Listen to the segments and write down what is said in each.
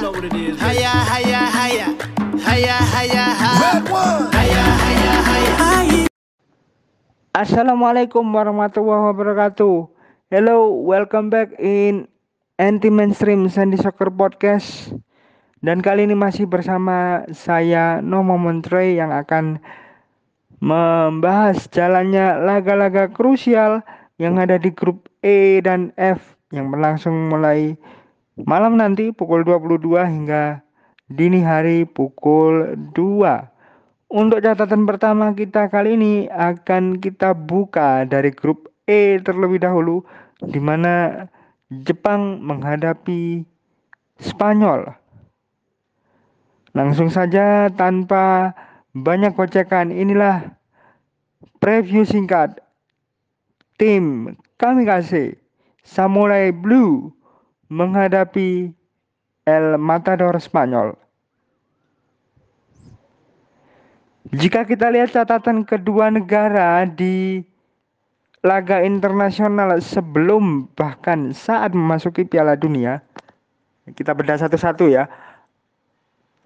know what it is. baby. Haya, haya, haya. Haya, haya, haya. Red one. Haya, haya, haya. Assalamualaikum warahmatullahi wabarakatuh. Hello, welcome back in Anti Mainstream Sandy Soccer Podcast. Dan kali ini masih bersama saya Nomo Montre yang akan membahas jalannya laga-laga krusial yang ada di grup E dan F yang berlangsung mulai malam nanti pukul 22 hingga dini hari pukul 2. Untuk catatan pertama kita kali ini akan kita buka dari grup E terlebih dahulu di mana Jepang menghadapi Spanyol. Langsung saja tanpa banyak kocekan inilah preview singkat tim Kamikaze Samurai Blue menghadapi El Matador Spanyol. Jika kita lihat catatan kedua negara di laga internasional sebelum bahkan saat memasuki Piala Dunia, kita bedah satu-satu ya.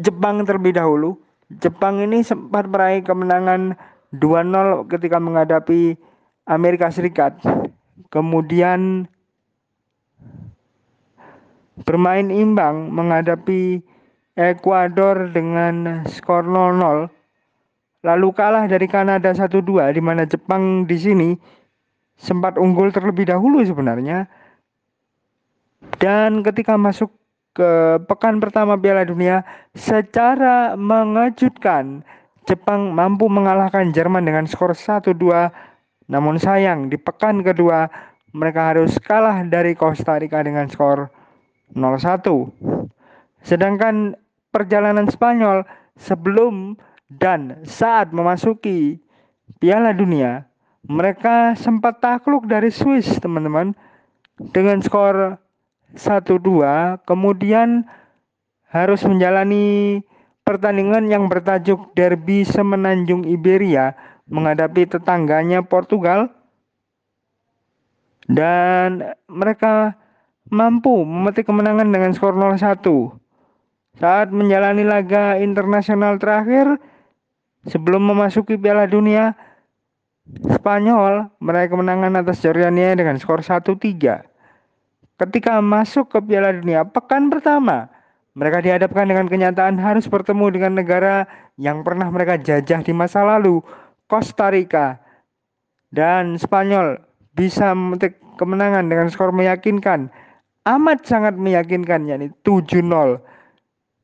Jepang terlebih dahulu. Jepang ini sempat meraih kemenangan 2-0 ketika menghadapi Amerika Serikat. Kemudian bermain imbang menghadapi Ekuador dengan skor 0-0 lalu kalah dari Kanada 1-2 di mana Jepang di sini sempat unggul terlebih dahulu sebenarnya. Dan ketika masuk ke pekan pertama Piala Dunia secara mengejutkan Jepang mampu mengalahkan Jerman dengan skor 1-2 namun sayang di pekan kedua mereka harus kalah dari Costa Rica dengan skor 0-1. Sedangkan perjalanan Spanyol sebelum dan saat memasuki Piala Dunia, mereka sempat takluk dari Swiss, teman-teman, dengan skor 1-2, kemudian harus menjalani pertandingan yang bertajuk Derby Semenanjung Iberia menghadapi tetangganya Portugal dan mereka mampu memetik kemenangan dengan skor 0-1. Saat menjalani laga internasional terakhir sebelum memasuki Piala Dunia, Spanyol meraih kemenangan atas Jordania dengan skor 1-3. Ketika masuk ke Piala Dunia pekan pertama, mereka dihadapkan dengan kenyataan harus bertemu dengan negara yang pernah mereka jajah di masa lalu, Costa Rica. Dan Spanyol bisa memetik kemenangan dengan skor meyakinkan, amat sangat meyakinkan yakni 7-0.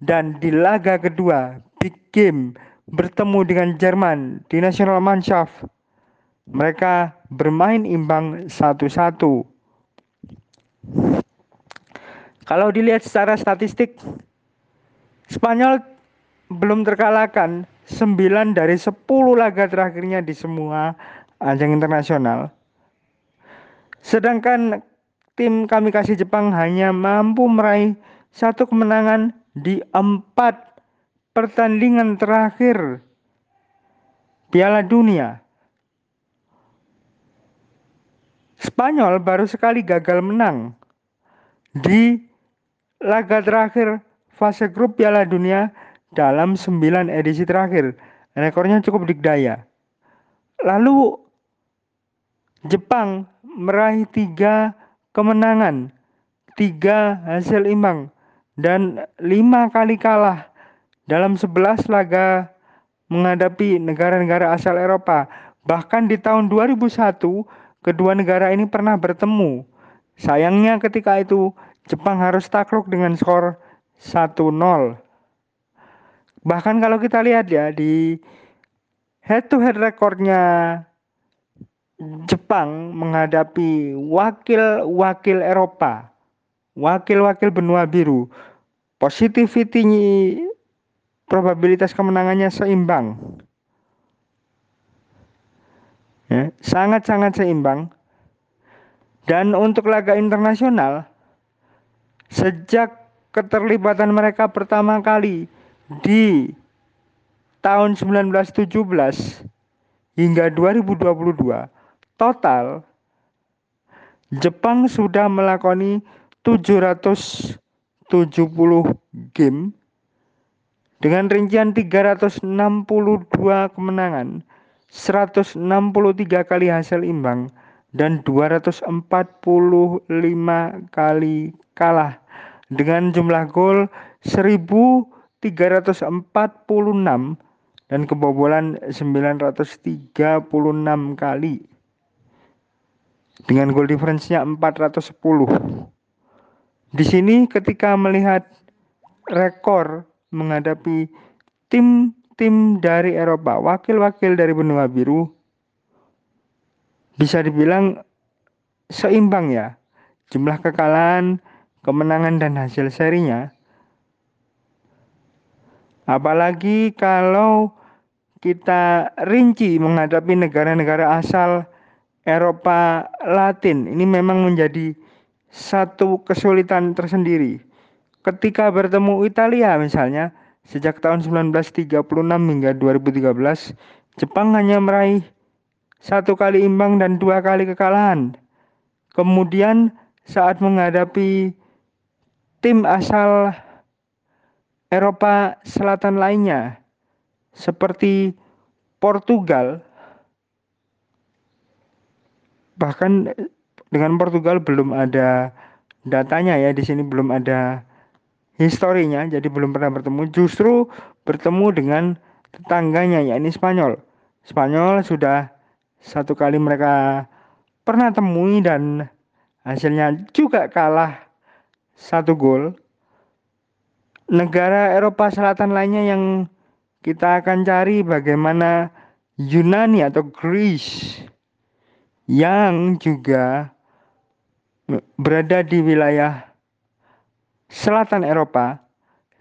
Dan di laga kedua, big game bertemu dengan Jerman di National Mannschaft. Mereka bermain imbang satu-satu. Kalau dilihat secara statistik, Spanyol belum terkalahkan 9 dari 10 laga terakhirnya di semua ajang internasional. Sedangkan tim kami kasih Jepang hanya mampu meraih satu kemenangan di empat pertandingan terakhir Piala Dunia. Spanyol baru sekali gagal menang di laga terakhir fase grup Piala Dunia dalam 9 edisi terakhir. Rekornya cukup dikdaya. Lalu Jepang meraih tiga kemenangan, tiga hasil imbang, dan lima kali kalah dalam 11 laga menghadapi negara-negara asal Eropa. Bahkan di tahun 2001, kedua negara ini pernah bertemu. Sayangnya ketika itu Jepang harus takluk dengan skor 1-0. Bahkan kalau kita lihat ya di head to head rekornya Jepang menghadapi wakil-wakil Eropa, wakil-wakil benua biru, positivity probabilitas kemenangannya seimbang. Ya, sangat-sangat seimbang. Dan untuk laga internasional, sejak keterlibatan mereka pertama kali di tahun 1917 hingga 2022, total Jepang sudah melakoni 707 game dengan rincian 362 kemenangan, 163 kali hasil imbang, dan 245 kali kalah dengan jumlah gol 1346 dan kebobolan 936 kali dengan gol difference-nya 410. Di sini ketika melihat rekor menghadapi tim-tim dari Eropa, wakil-wakil dari benua biru bisa dibilang seimbang ya. Jumlah kekalahan, kemenangan dan hasil serinya. Apalagi kalau kita rinci menghadapi negara-negara asal Eropa Latin, ini memang menjadi satu kesulitan tersendiri. Ketika bertemu Italia misalnya, sejak tahun 1936 hingga 2013, Jepang hanya meraih satu kali imbang dan dua kali kekalahan. Kemudian saat menghadapi tim asal Eropa Selatan lainnya, seperti Portugal, bahkan dengan Portugal belum ada datanya ya di sini belum ada historinya jadi belum pernah bertemu. Justru bertemu dengan tetangganya yakni Spanyol. Spanyol sudah satu kali mereka pernah temui dan hasilnya juga kalah satu gol. Negara Eropa Selatan lainnya yang kita akan cari bagaimana Yunani atau Greece yang juga berada di wilayah selatan Eropa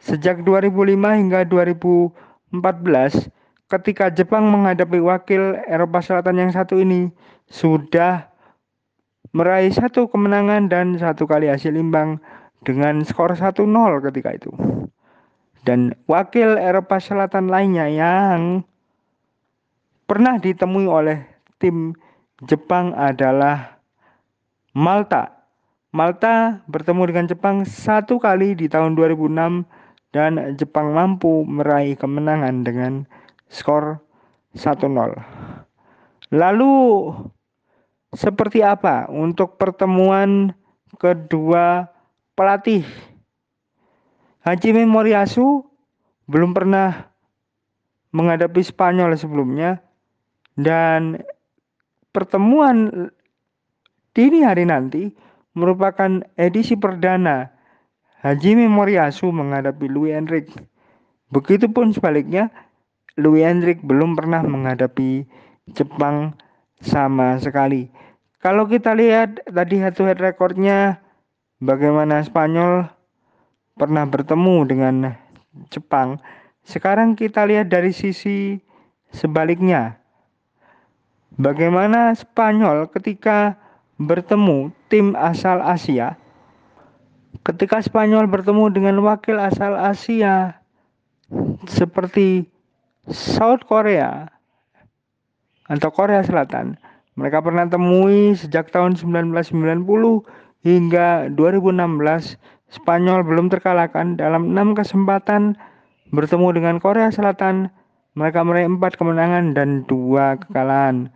sejak 2005 hingga 2014 ketika Jepang menghadapi wakil Eropa Selatan yang satu ini sudah meraih satu kemenangan dan satu kali hasil imbang dengan skor 1-0 ketika itu. Dan wakil Eropa Selatan lainnya yang pernah ditemui oleh tim Jepang adalah Malta. Malta bertemu dengan Jepang satu kali di tahun 2006 dan Jepang mampu meraih kemenangan dengan skor 1-0. Lalu seperti apa untuk pertemuan kedua pelatih? Hajime Moriyasu belum pernah menghadapi Spanyol sebelumnya dan pertemuan dini hari nanti merupakan edisi perdana Haji Moriyasu menghadapi Louis Enrique. Begitupun sebaliknya, Louis Enrique belum pernah menghadapi Jepang sama sekali. Kalau kita lihat tadi head to head rekornya bagaimana Spanyol pernah bertemu dengan Jepang. Sekarang kita lihat dari sisi sebaliknya. Bagaimana Spanyol ketika bertemu tim asal Asia? Ketika Spanyol bertemu dengan wakil asal Asia seperti South Korea atau Korea Selatan, mereka pernah temui sejak tahun 1990 hingga 2016 Spanyol belum terkalahkan dalam enam kesempatan bertemu dengan Korea Selatan mereka meraih empat kemenangan dan dua kekalahan.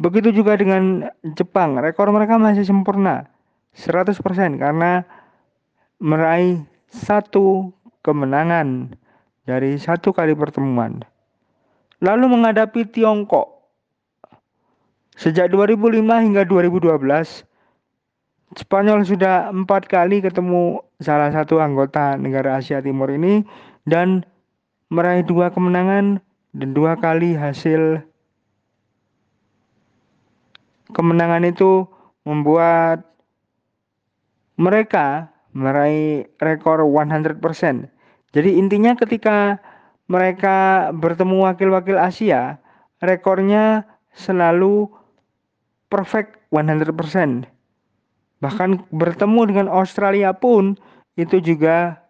Begitu juga dengan Jepang, rekor mereka masih sempurna 100% karena meraih satu kemenangan dari satu kali pertemuan. Lalu menghadapi Tiongkok. Sejak 2005 hingga 2012, Spanyol sudah empat kali ketemu salah satu anggota negara Asia Timur ini dan meraih dua kemenangan dan dua kali hasil kemenangan itu membuat mereka meraih rekor 100%. Jadi intinya ketika mereka bertemu wakil-wakil Asia, rekornya selalu perfect 100%. Bahkan bertemu dengan Australia pun itu juga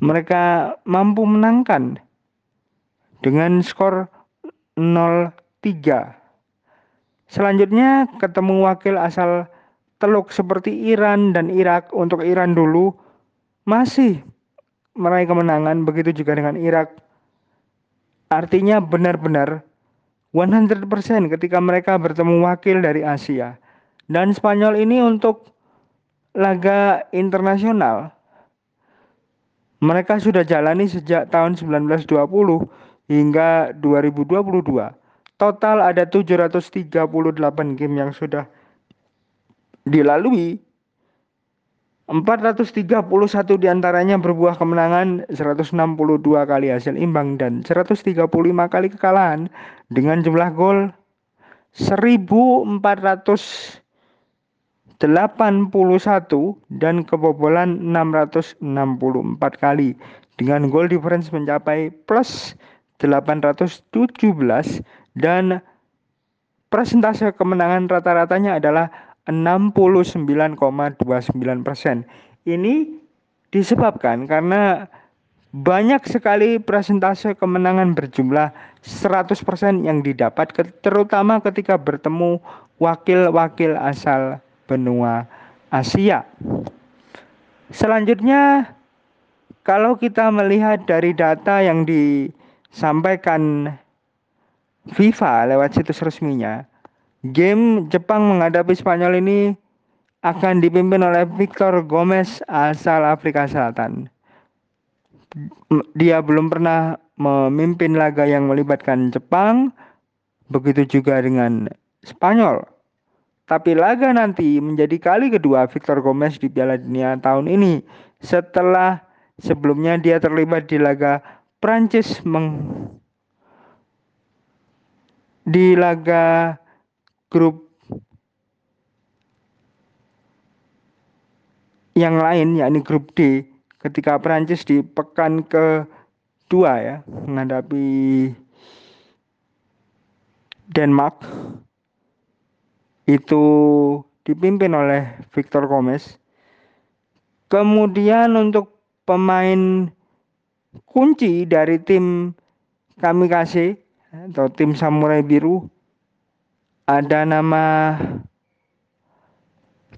mereka mampu menangkan dengan skor 0-3. Selanjutnya ketemu wakil asal teluk seperti Iran dan Irak untuk Iran dulu masih meraih kemenangan begitu juga dengan Irak. Artinya benar-benar 100% ketika mereka bertemu wakil dari Asia. Dan Spanyol ini untuk laga internasional. Mereka sudah jalani sejak tahun 1920 hingga 2022 total ada 738 game yang sudah dilalui. 431 di antaranya berbuah kemenangan, 162 kali hasil imbang dan 135 kali kekalahan. Dengan jumlah gol 1481 dan kebobolan 664 kali. Dengan gol difference mencapai plus 817 dan persentase kemenangan rata-ratanya adalah 69,29 persen. Ini disebabkan karena banyak sekali presentase kemenangan berjumlah 100% yang didapat terutama ketika bertemu wakil-wakil asal benua Asia. Selanjutnya kalau kita melihat dari data yang disampaikan FIFA lewat situs resminya, Game Jepang menghadapi Spanyol ini akan dipimpin oleh Victor Gomez asal Afrika Selatan. Dia belum pernah memimpin laga yang melibatkan Jepang, begitu juga dengan Spanyol. Tapi laga nanti menjadi kali kedua Victor Gomez di Piala Dunia tahun ini setelah sebelumnya dia terlibat di laga Prancis meng di laga grup yang lain yakni grup D ketika Prancis di pekan kedua ya menghadapi Denmark itu dipimpin oleh Victor Gomez. Kemudian untuk pemain kunci dari tim Kamikaze atau tim Samurai Biru. Ada nama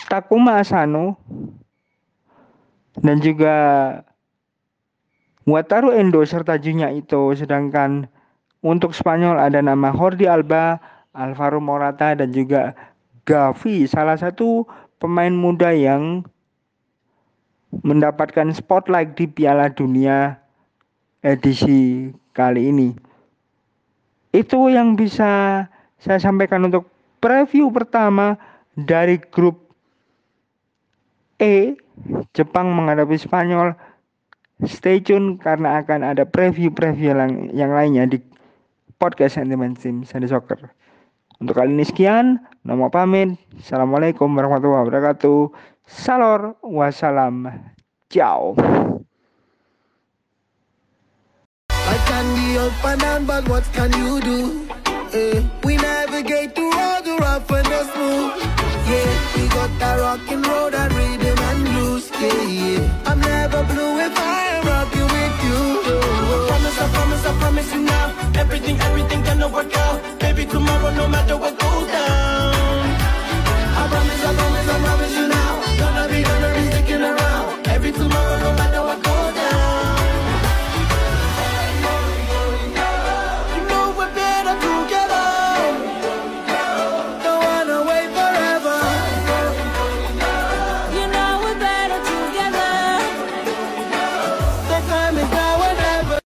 Takuma Asano. Dan juga Wataru Endo serta Junya itu sedangkan untuk Spanyol ada nama Jordi Alba, Alvaro Morata dan juga Gavi. Salah satu pemain muda yang mendapatkan spotlight di Piala Dunia edisi kali ini. Itu yang bisa saya sampaikan untuk preview pertama dari grup E Jepang menghadapi Spanyol stay tune karena akan ada preview-preview yang, yang lainnya di podcast Sentiment Team Sandy Soccer. Untuk kali ini sekian, nama pamit. Assalamualaikum warahmatullahi wabarakatuh. Salor, wassalam, ciao. Can be up and down, but what can you do? Eh, we navigate through all the rough and the smooth. Yeah, we got that road and rhythm and blues. Yeah, yeah. I'm never blue if I am rocking with you. I promise, I promise, I promise you now. Everything, everything gonna work out.